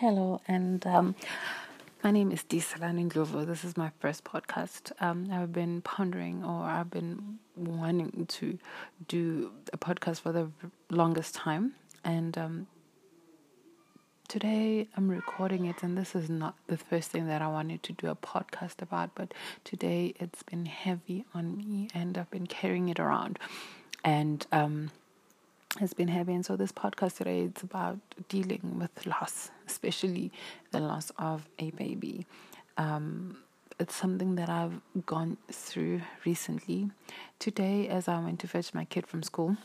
Hello, and um, my name is Disalani Ndlovu. This is my first podcast. Um, I've been pondering, or I've been wanting to do a podcast for the longest time, and um, today I'm recording it. And this is not the first thing that I wanted to do a podcast about, but today it's been heavy on me, and I've been carrying it around, and um, has been heavy. And so this podcast today is about dealing with loss, especially the loss of a baby. Um, it's something that I've gone through recently. Today, as I went to fetch my kid from school,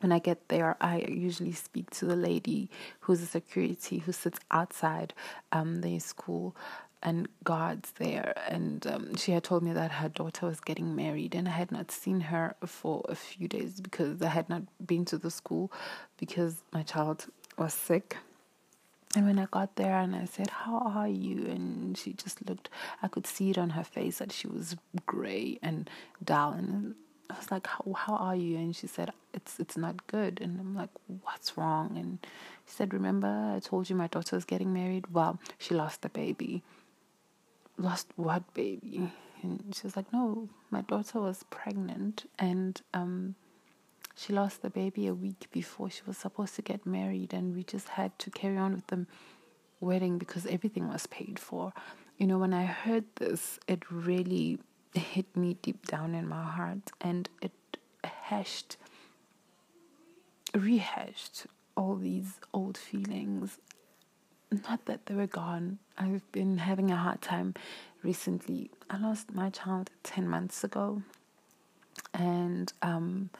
when I get there, I usually speak to the lady who's a security who sits outside um, the school and guards there. And um, she had told me that her daughter was getting married, and I had not seen her for a few days because I had not been to the school because my child was sick. And when I got there and I said, How are you? And she just looked, I could see it on her face that she was gray and dull. And I was like, How, how are you? And she said, it's, it's not good. And I'm like, What's wrong? And she said, Remember, I told you my daughter was getting married? Well, she lost the baby lost what baby? And she was like, no, my daughter was pregnant and um, she lost the baby a week before she was supposed to get married, and we just had to carry on with the wedding because everything was paid for. You know, when I heard this, it really hit me deep down in my heart, and it hashed, rehashed all these old feelings not that they were gone. I've been having a hard time recently. I lost my child 10 months ago, and um,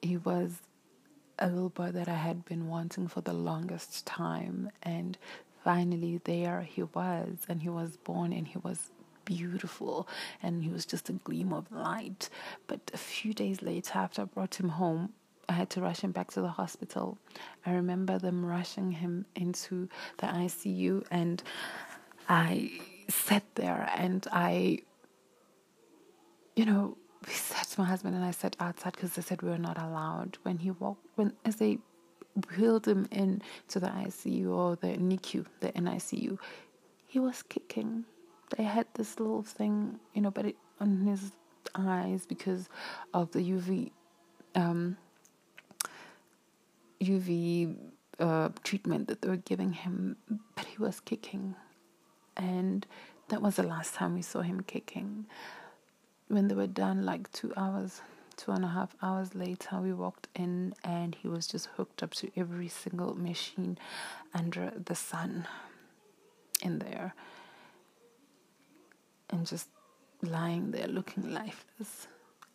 he was a little boy that I had been wanting for the longest time. And finally, there he was, and he was born, and he was beautiful, and he was just a gleam of light. But a few days later, after I brought him home, I had to rush him back to the hospital. I remember them rushing him into the ICU, and I sat there and I, you know, we sat, my husband and I sat outside because they said we were not allowed. When he walked, when as they wheeled him in to the ICU or the NICU, the NICU, he was kicking. They had this little thing, you know, but it, on his eyes because of the UV um, UV uh, treatment that they were giving him, but he was kicking. And that was the last time we saw him kicking. When they were done, like two hours, two and a half hours later, we walked in and he was just hooked up to every single machine under the sun in there. And just lying there looking lifeless.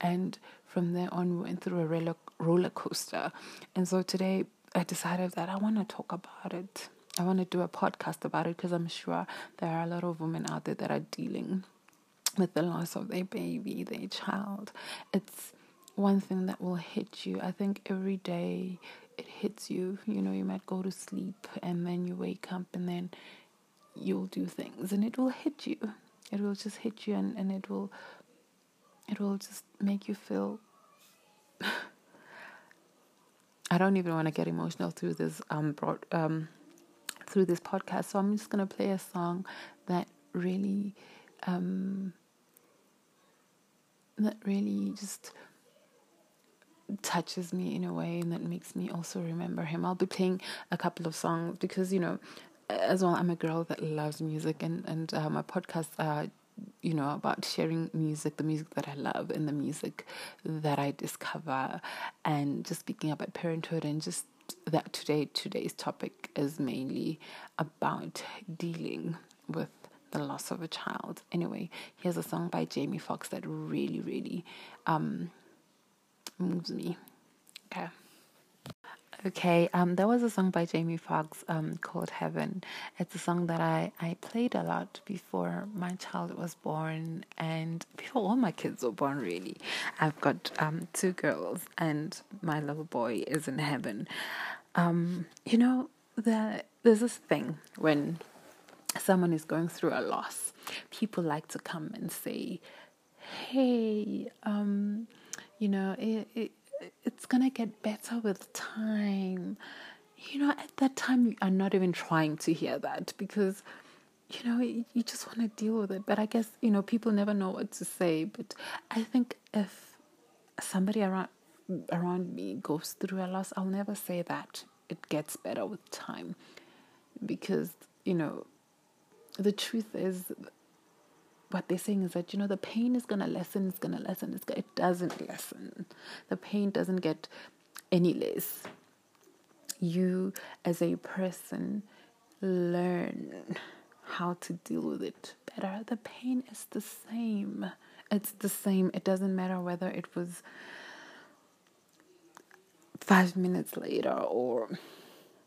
And from there on, we went through a roller, coaster. And so today, I decided that I want to talk about it. I want to do a podcast about it because I'm sure there are a lot of women out there that are dealing with the loss of their baby, their child. It's one thing that will hit you. I think every day it hits you. You know, you might go to sleep and then you wake up and then you'll do things and it will hit you. It will just hit you and, and it will it will just make you feel I don't even want to get emotional through this um broad, um through this podcast. So I'm just gonna play a song that really um that really just touches me in a way and that makes me also remember him. I'll be playing a couple of songs because you know as well I'm a girl that loves music and and uh, my podcasts are you know, about sharing music, the music that I love and the music that I discover, and just speaking about parenthood and just that today today's topic is mainly about dealing with the loss of a child. Anyway, here's a song by Jamie Foxx that really, really um, moves me. Okay. Okay, um, there was a song by Jamie Foxx um, called Heaven. It's a song that I, I played a lot before my child was born and before all my kids were born, really. I've got um, two girls and my little boy is in heaven. Um, you know, the, there's this thing when someone is going through a loss, people like to come and say, hey, um, you know, it, it it's gonna get better with time. you know, at that time, you are not even trying to hear that because, you know, you, just want to deal with it. But I guess, you know, people never know what to say. But I think if somebody around around me goes through a loss, I'll never say that it gets better with time because, you know, the truth is what they're saying is that you know the pain is gonna lessen, it's gonna lessen, it's gonna, it doesn't lessen. The pain doesn't get any less. You as a person learn how to deal with it better. The pain is the same. It's the same. It doesn't matter whether it was five minutes later or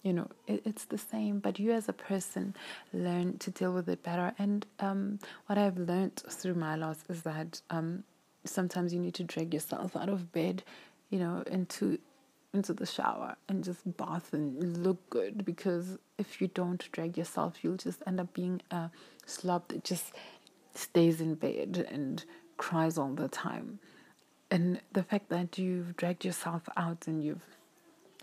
you know it, it's the same but you as a person learn to deal with it better. And um, what i've learned through my loss is that um, sometimes you need to drag yourself out of bed you know into into the shower and just bath and look good. Because if you don't drag yourself you'll just end up being a slob that just stays in bed and cries all the time. And the fact that you've dragged yourself out and you've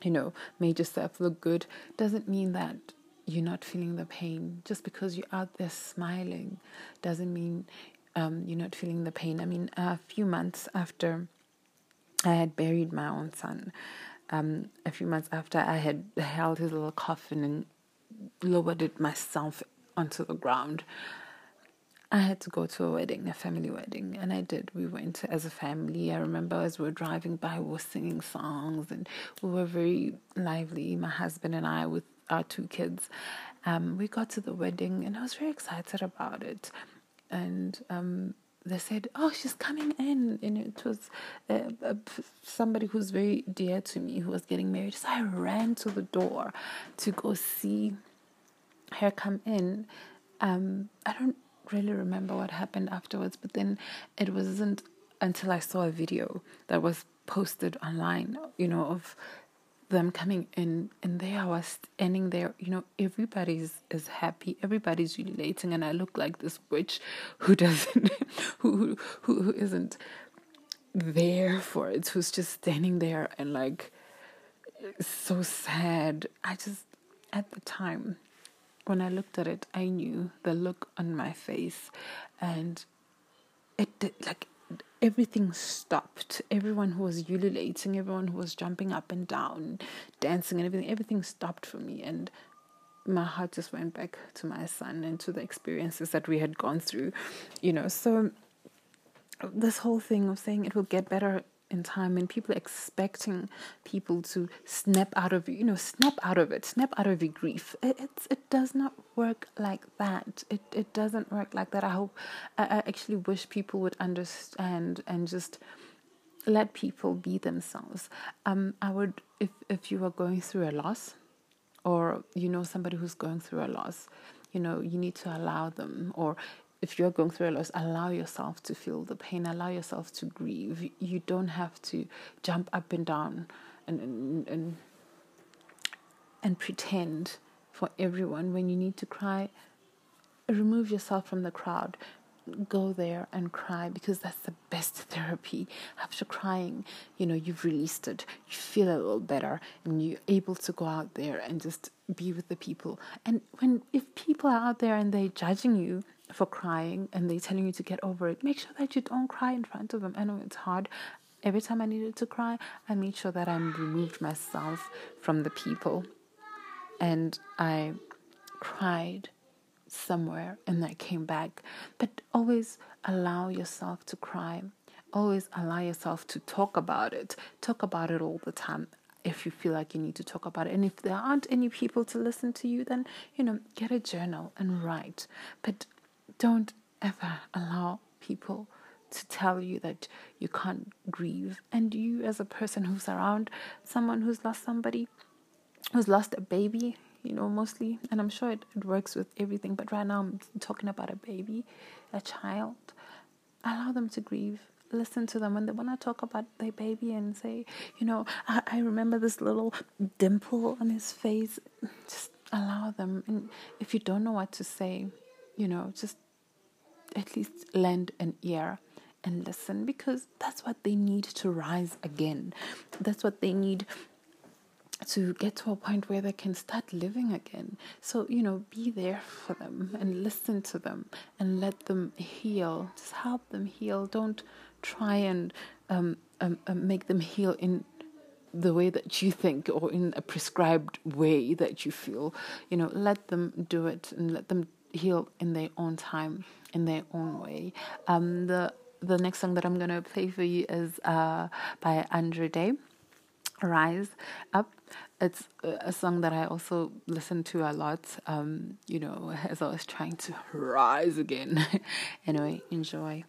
you know, made yourself look good doesn't mean that you're not feeling the pain. Just because you're out there smiling doesn't mean um, you're not feeling the pain. I mean, a few months after I had buried my own son, um, a few months after I had held his little coffin and lowered it myself onto the ground, I had to go to a wedding, a family wedding, and I did. We went as a family. I remember as we were driving by, we were singing songs, and we were very lively. My husband and I, with our two kids, um, we got to the wedding, and I was very excited about it. And um, they said, "Oh, she's coming in," and it was uh, uh, somebody who's very dear to me who was getting married. So I ran to the door to go see her come in. Um, I don't really remember what happened afterwards, but then it wasn't until I saw a video that was posted online, you know, of them coming in and there I was standing there, you know, everybody's is happy, everybody's relating and I look like this witch who doesn't who who who isn't there for it, who's just standing there and like so sad. I just at the time when I looked at it, I knew the look on my face, and it did, like everything stopped. Everyone who was ululating, everyone who was jumping up and down, dancing, and everything, everything stopped for me, and my heart just went back to my son and to the experiences that we had gone through, you know. So this whole thing of saying it will get better in time and people expecting people to snap out of you know snap out of it snap out of your grief. It, it's it does not work like that. It it doesn't work like that. I hope I, I actually wish people would understand and just let people be themselves. Um i would if if you are going through a loss or you know somebody who's going through a loss you know you need to allow them or if you're going through a loss, allow yourself to feel the pain, allow yourself to grieve. You don't have to jump up and down and and and, and pretend for everyone when you need to cry. Remove yourself from the crowd. Go there and cry because that's the best therapy. After crying, you know, you've released it. You feel a little better and you're able to go out there and just be with the people. And when if people are out there and they're judging you, for crying and they're telling you to get over it, make sure that you don't cry in front of them. I know it's hard. Every time I needed to cry, I made sure that I removed myself from the people and I cried somewhere and I came back. But always allow yourself to cry. Always allow yourself to talk about it. Talk about it all the time if you feel like you need to talk about it. And if there aren't any people to listen to you, then, you know, get a journal and write. But don't ever allow people to tell you that you can't grieve. And you, as a person who's around someone who's lost somebody, who's lost a baby, you know, mostly, and I'm sure it, it works with everything, but right now I'm talking about a baby, a child. Allow them to grieve. Listen to them when they want to talk about their baby and say, you know, I, I remember this little dimple on his face. Just allow them. And if you don't know what to say, you know, just at least lend an ear and listen because that's what they need to rise again. That's what they need to get to a point where they can start living again. So, you know, be there for them and listen to them and let them heal. Just help them heal. Don't try and um, um, um, make them heal in the way that you think or in a prescribed way that you feel. You know, let them do it and let them heal in their own time, in their own way. Um, the the next song that I'm gonna play for you is uh, by Andra Day. Rise Up. It's a song that I also listen to a lot, um, you know, as I was trying to rise again. anyway, enjoy.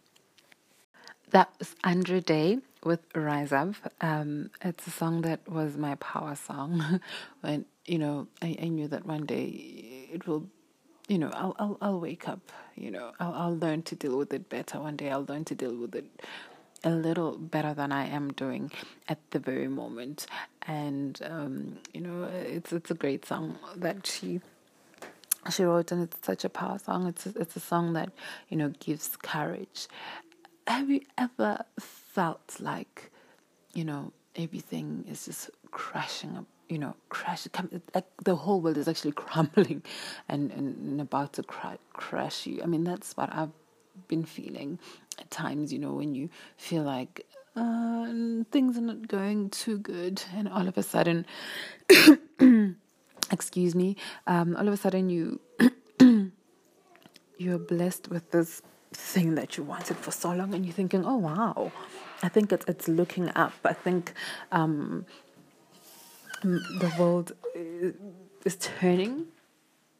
That was Andra Day with Rise Up. Um, it's a song that was my power song. when, you know, I, I knew that one day it will you know, I'll I'll I'll wake up. You know, I'll I'll learn to deal with it better. One day I'll learn to deal with it a little better than I am doing at the very moment. And um, you know, it's it's a great song that she she wrote, and it's such a power song. It's a, it's a song that you know gives courage. Have you ever felt like you know everything is just crashing up? You know, crash. The whole world is actually crumbling, and, and, about to crash, crash you. I mean, that's what I've been feeling at times, you know, when you feel like uh, things are not going too good, and all of a sudden, excuse me, um, all of a sudden you you're blessed with this thing that you wanted for so long, and you're thinking, oh wow, I think it's it's looking up. I think um, the world is turning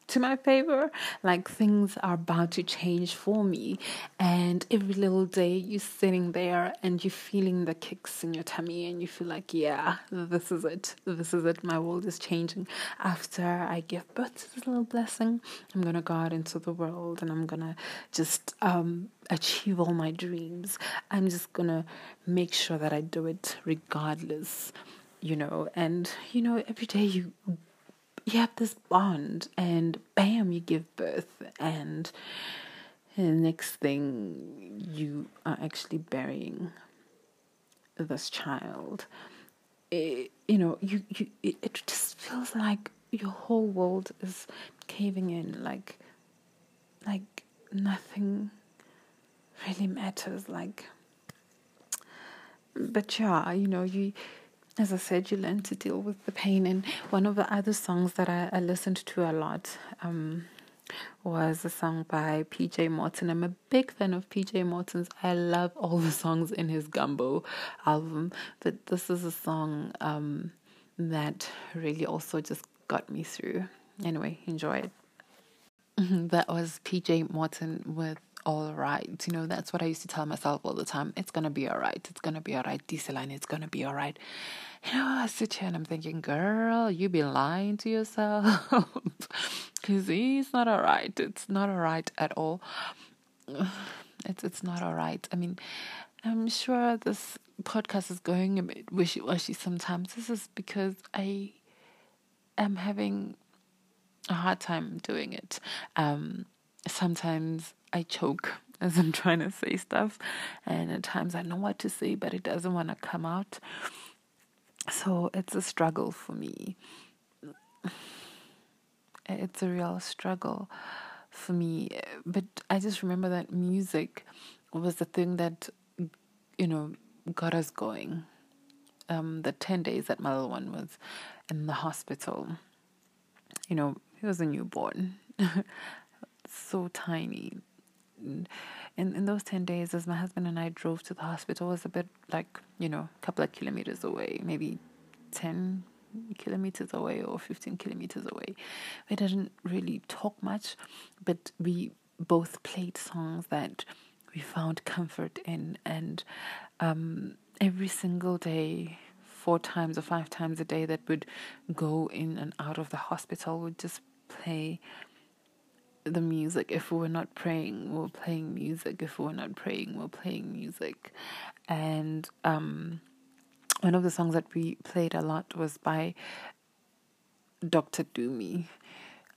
to my favor. Like things are about to change for me. And every little day you're sitting there and you're feeling the kicks in your tummy and you feel like, yeah, this is it. This is it. My world is changing. After I give birth to this little blessing, I'm going to go out into the world and I'm going to just um, achieve all my dreams. I'm just going to make sure that I do it regardless you know and you know every day you you have this bond and bam you give birth. And the next thing you are actually burying this child. It, you know you, you it, it just feels like your whole world is caving in like like nothing really matters like but yeah you know you as I said, you learn to deal with the pain. And one of the other songs that I, I listened to a lot um, was a song by PJ Morton. I'm a big fan of PJ Morton's. I love all the songs in his Gumbo album, but this is a song um, that really also just got me through. Anyway, enjoy it. that was PJ Morton with all right. You know, that's what I used to tell myself all the time. It's gonna be all right. It's gonna be all right. Dieseline, it's gonna be all right. You know, I sit here and I'm thinking, girl, you be lying to yourself. Cause it's not all right. It's not all right at all. It's it's not all right. I mean, I'm sure this podcast is going a bit wishy washy sometimes. This is because I am having a hard time doing it. Um, sometimes I choke as I'm trying to say stuff, and at times I know what to say, but it doesn't want to come out. So it's a struggle for me. It's a real struggle for me. But I just remember that music was the thing that, you know, got us going. Um, the 10 days that my little one was in the hospital, you know, he was a newborn, so tiny. In in those 10 days as my husband and I drove to the hospital it was a bit like you know a couple of kilometers away maybe 10 kilometers away or 15 kilometers away. We didn't really talk much but we both played songs that we found comfort in. And um, every single day four times or five times a day that would go in and out of the hospital would just play the music. If we were not praying, we were playing music. If we were not praying, we were playing music. And um, one of the songs that we played a lot was by Dr. Tumi,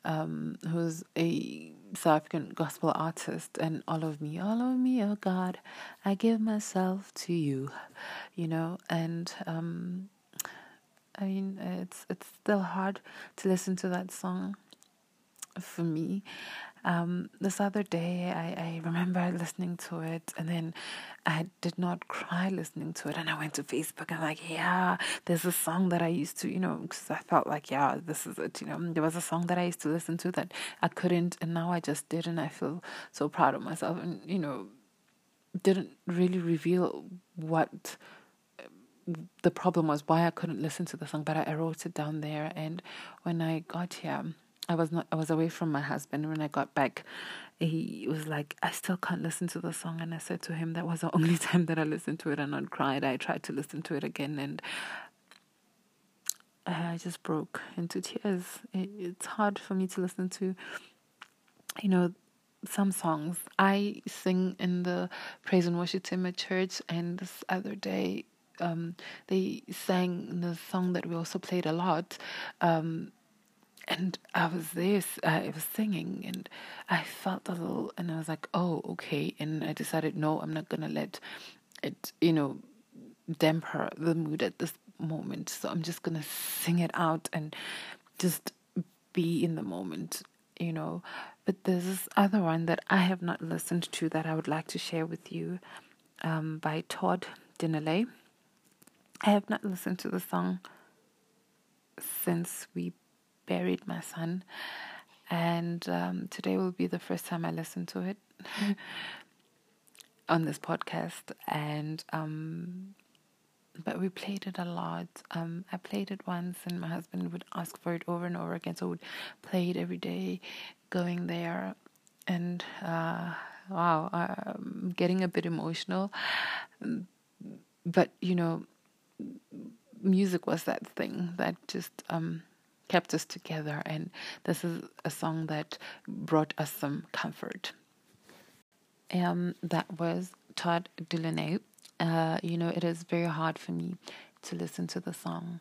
um, who's a South African gospel artist, and all of me, all of me, oh God, I give myself to you, you know, and um, I mean, it's it's still hard to listen to that song for me. Um, this other day, I, I remember listening to it, and then I did not cry listening to it. And I went to Facebook. I'm like, yeah, there's a song that I used to, you know, because I felt like, yeah, this is it. You know, there was a song that I used to listen to that I couldn't, and now I just did, and I feel so proud of myself. And you know, didn't really reveal what the problem was why I couldn't listen to the song, but I wrote it down there. And when I got here, I was not I was away from my husband. When I got back, he was like, I still can't listen to the song. And I said to him, that was the only time that I listened to it and not cried. I tried to listen to it again and I just broke into tears. It, it's hard for me to listen to, you know, some songs. I sing in the praise and worship team at church, and this other day, um, they sang the song that we also played a lot. Um, and I was there, I was singing, and I felt a little, and I was like, oh, okay. And I decided, no, I'm not gonna let it, you know, damper the mood at this moment. So I'm just gonna sing it out and just be in the moment, you know. But there's this other one that I have not listened to that I would like to share with you um, by Todd Dulaney. I have not listened to the song since we buried my son, and um, today will be the first time I listen to it on this podcast. And um, but we played it a lot. Um, I played it once, and my husband would ask for it over and over again. So we would play it every day, going there, and uh, wow, I'm getting a bit emotional. But you know, music was that thing that just um, kept us together, and this is a song that brought us some comfort. Um, that was Todd Dulaney. Uh, you know, it is very hard for me to listen to the song.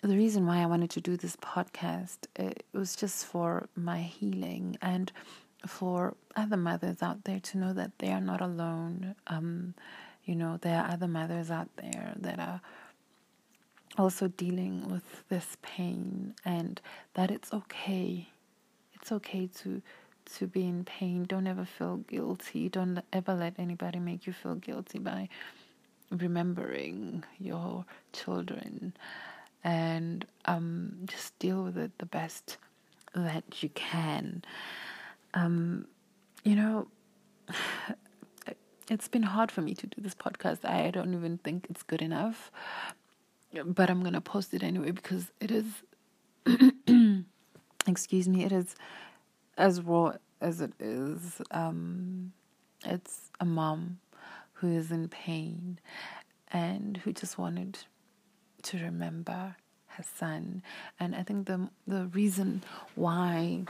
The reason why I wanted to do this podcast it was just for my healing and for other mothers out there to know that they are not alone. Um, you know, there are other mothers out there that are also dealing with this pain and that it's okay. It's okay to to be in pain. Don't ever feel guilty. Don't ever let anybody make you feel guilty by remembering your children and um, just deal with it the best that you can. Um, you know, it's been hard for me to do this podcast. I don't even think it's good enough, but I'm gonna post it anyway because it is. excuse me. It is as raw as it is. Um, it's a mom who is in pain and who just wanted to remember her son. And I think the the reason why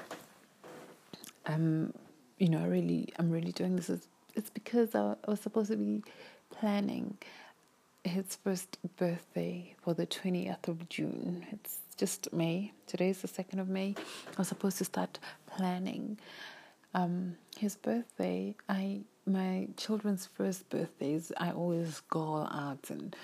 I'm, you know, I really I'm really doing this is it's because I, I was supposed to be planning his first birthday for the 20th of June. It's just May. Today is the 2nd of May. I was supposed to start planning um, his birthday. I my children's first birthdays, I always go out and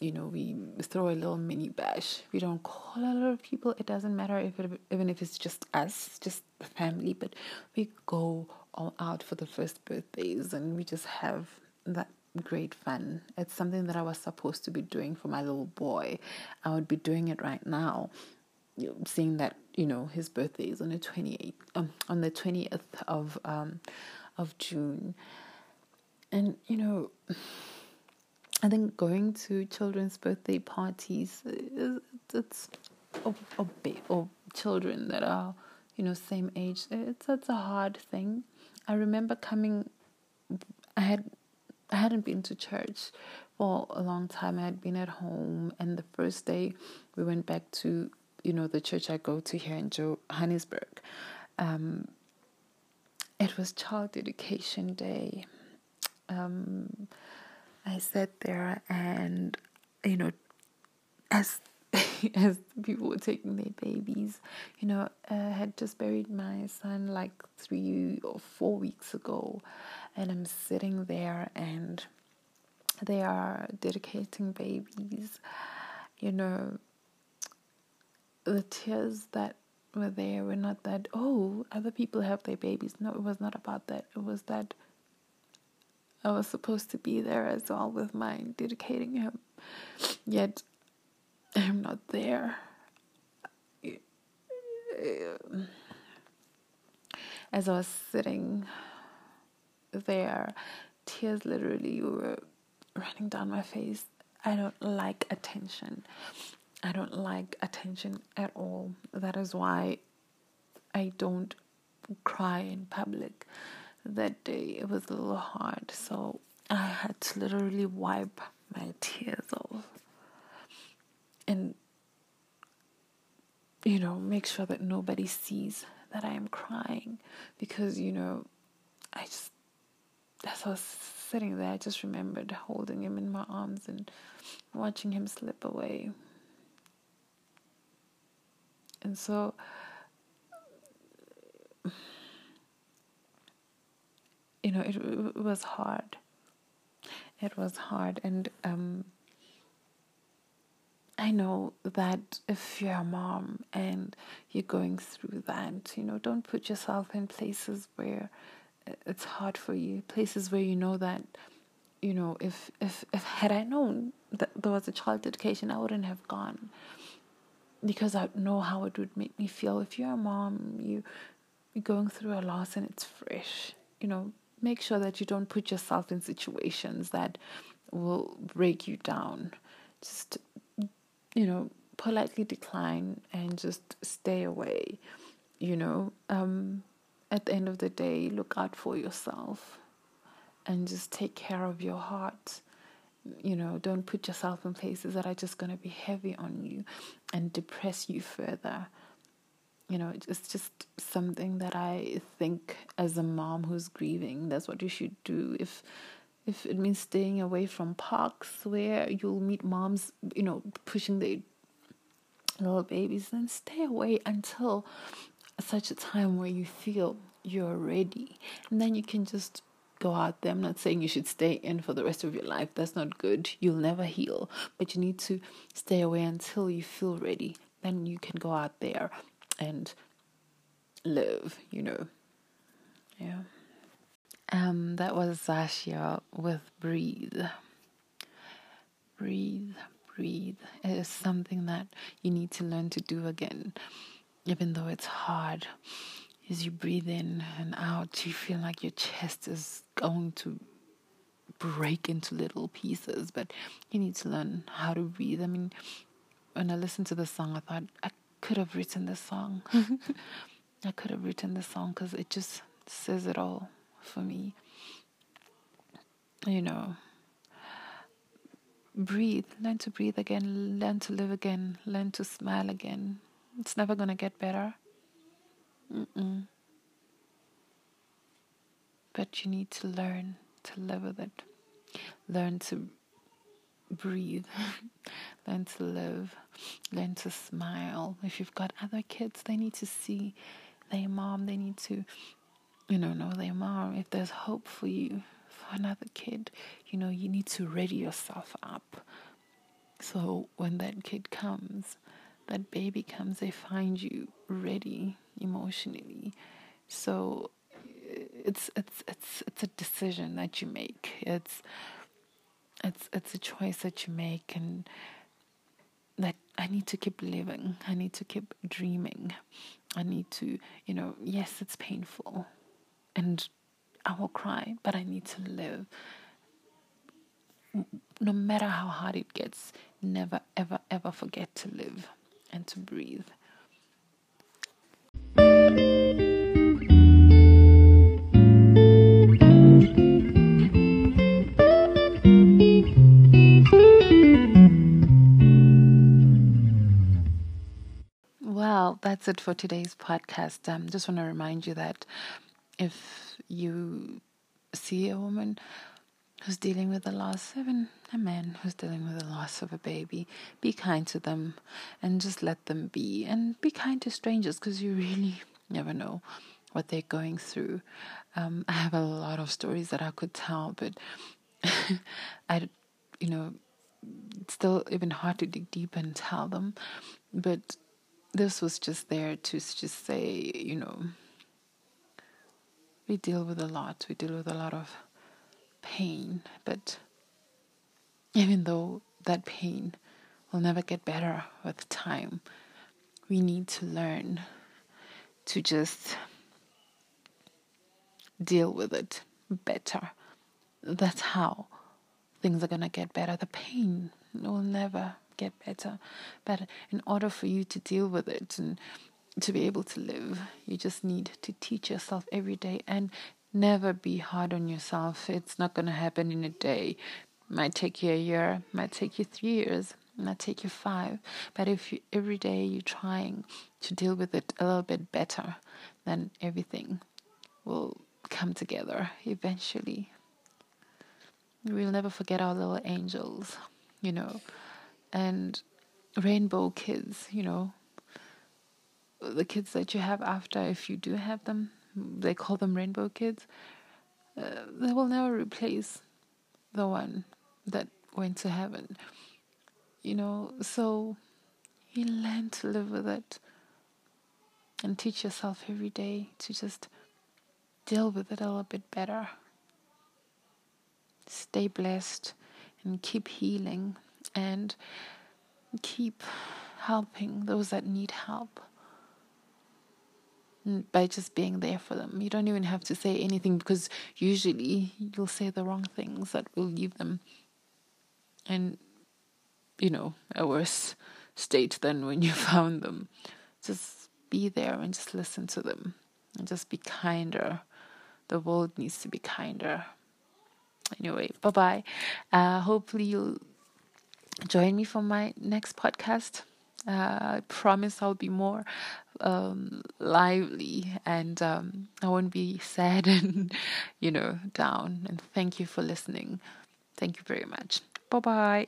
you know we throw a little mini bash. We don't call a lot of people. It doesn't matter if it, even if it's just us, just the family, but we go all out for the first birthdays and we just have that great fun. It's something that I was supposed to be doing for my little boy. I would be doing it right now. seeing that you know his birthday is on the 28th um, on the 20th of um, of June and you know I think going to children's birthday parties it's of of, of children that are you know same age it's it's a hard thing I remember coming I had I hadn't been to church for a long time. I had been at home and the first day we went back to you know the church I go to here in Johannesburg. Um, it was child dedication day. Um, I sat there and, you know, as as people were taking their babies, you know, I had just buried my son like three or four weeks ago, and I'm sitting there and they are dedicating babies, you know, the tears that were there were not that, oh, other people have their babies. No, it was not about that. It was that I was supposed to be there as well with mine, dedicating him. Yet, I'm not there. As I was sitting there, tears literally were running down my face. I don't like attention. I don't like attention at all. That is why I don't cry in public. That day it was a little hard, so I had to literally wipe my tears off and you know make sure that nobody sees that I am crying because you know I just as I was sitting there I just remembered holding him in my arms and watching him slip away. And so you know it, it was hard. It was hard and um, I know that if you're a mom and you're going through that, you know, don't put yourself in places where uh, it's hard for you, places where you know that, you know, if if if had I known that there was a child education, I wouldn't have gone because I know how it would make me feel. If you're a mom, you you're going through a loss and it's fresh, you know, make sure that you don't put yourself in situations that will break you down. Just you know, politely decline and just stay away. You know, um, at the end of the day, look out for yourself and just take care of your heart you know, don't put yourself in places that are just going to be heavy on you and depress you further. You know, it's just something that I think as a mom who's grieving, that's what you should do. If if it means staying away from parks where you'll meet moms, you know, pushing their little babies, then stay away until such a time where you feel you're ready. And then you can just go out there. I'm not saying you should stay in for the rest of your life. That's not good. You'll never heal. But you need to stay away until you feel ready. Then you can go out there and live, you know. Yeah. Um, that was Zasha with Breathe. Breathe, breathe. It is something that you need to learn to do again, even though it's hard as you breathe in and out, you feel like your chest is going to break into little pieces, but you need to learn how to breathe. I mean, when I listened to the song, I thought I could have written this song. I could have written this song because it just says it all for me. You know, breathe, learn to breathe again, learn to live again, learn to smile again. It's never going to get better. Mm-mm. But you need to learn to live with it. Learn to breathe. learn to live. Learn to smile. If you've got other kids, they need to see their mom. They need to, you know, know their mom. If there's hope for you, for another kid, you know, you need to ready yourself up. So when that kid comes, that baby comes, they find you ready emotionally. So uh, it's it's it's it's a decision that you make. It's it's it's a choice that you make and that I need to keep living. I need to keep dreaming. I need to, you know, yes, it's painful and I will cry, but I need to live. No matter how hard it gets, never, ever, ever forget to live and to breathe. Well, that's it for today's podcast. Um, just want to remind you that if you see a woman who's dealing with the loss an, a man who's dealing with the loss of a baby, be kind to them and just let them be. And be kind to strangers because you really never know what they're going through. Um, I have a lot of stories that I could tell, but I, you know, it's still even hard to dig deep and tell them. But this was just there to just say, you know, we deal with a lot. We deal with a lot of pain, but even though that pain will never get better with time, we need to learn to just deal with it better. That's how things are going to get better. The pain will never get better. But in order for you to deal with it and to be able to live, you just need to teach yourself every day and never be hard on yourself. It's not going to happen in a day. Might take you a year, might take you three years, might take you five. But if you, every day you're trying to deal with it a little bit better, then everything will come together eventually. We'll never forget our little angels, you know, and rainbow kids, you know, the kids that you have after, if you do have them, they call them rainbow kids. Uh, they will never replace the one that went to heaven. You know, so you learn to live with it and teach yourself every day to just deal with it a little bit better. Stay blessed and keep healing and keep helping those that need help by just being there for them. You don't even have to say anything because usually you'll say the wrong things that will leave them in, you know, a worse state than when you found them. Just be there and just listen to them and just be kinder. The world needs to be kinder. Anyway, bye bye. Uh, hopefully, you'll join me for my next podcast. Uh, I promise I'll be more um, lively and um, I won't be sad and, you know, down. And thank you for listening. Thank you very much. Bye bye.